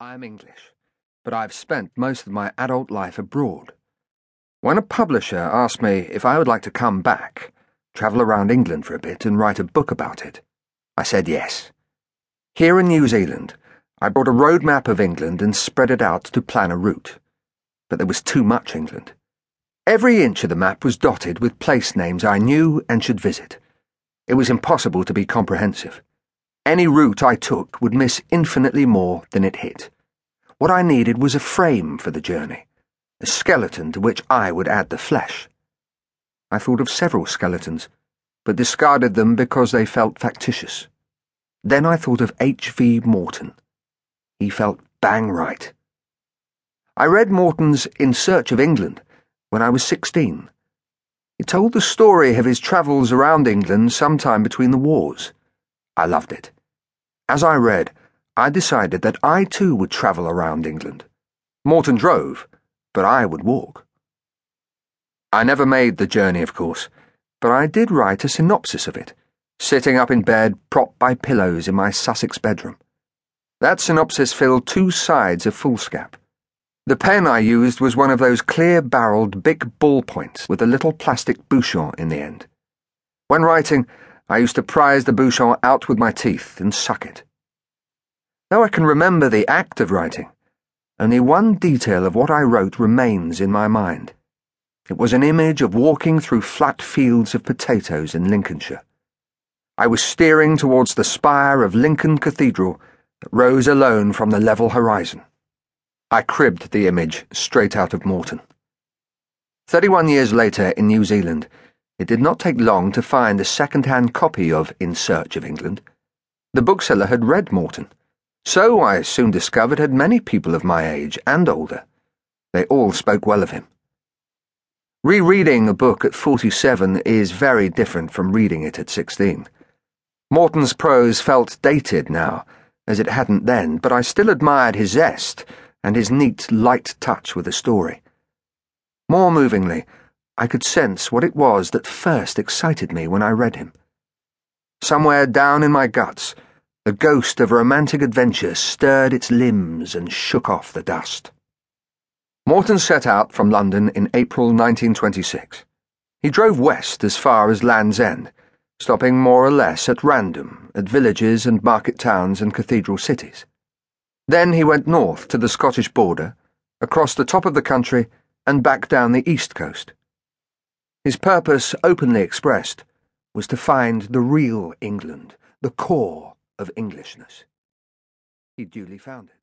I'm English, but I've spent most of my adult life abroad. When a publisher asked me if I would like to come back, travel around England for a bit, and write a book about it, I said yes. Here in New Zealand, I brought a road map of England and spread it out to plan a route. But there was too much England. Every inch of the map was dotted with place names I knew and should visit. It was impossible to be comprehensive. Any route I took would miss infinitely more than it hit. What I needed was a frame for the journey, a skeleton to which I would add the flesh. I thought of several skeletons, but discarded them because they felt factitious. Then I thought of H.V. Morton. He felt bang right. I read Morton's In Search of England when I was 16. It told the story of his travels around England sometime between the wars. I loved it. As I read, I decided that I too would travel around England. Morton drove, but I would walk. I never made the journey, of course, but I did write a synopsis of it, sitting up in bed, propped by pillows in my Sussex bedroom. That synopsis filled two sides of foolscap. The pen I used was one of those clear barreled big ballpoints with a little plastic bouchon in the end. When writing, I used to prise the bouchon out with my teeth and suck it. Though I can remember the act of writing, only one detail of what I wrote remains in my mind. It was an image of walking through flat fields of potatoes in Lincolnshire. I was steering towards the spire of Lincoln Cathedral that rose alone from the level horizon. I cribbed the image straight out of Morton. Thirty one years later in New Zealand, it did not take long to find a second-hand copy of In Search of England. The bookseller had read Morton. So, I soon discovered, had many people of my age and older. They all spoke well of him. Rereading a book at 47 is very different from reading it at 16. Morton's prose felt dated now, as it hadn't then, but I still admired his zest and his neat, light touch with a story. More movingly, I could sense what it was that first excited me when I read him. Somewhere down in my guts, the ghost of romantic adventure stirred its limbs and shook off the dust. Morton set out from London in April 1926. He drove west as far as Land's End, stopping more or less at random at villages and market towns and cathedral cities. Then he went north to the Scottish border, across the top of the country, and back down the east coast. His purpose, openly expressed, was to find the real England, the core of Englishness. He duly found it.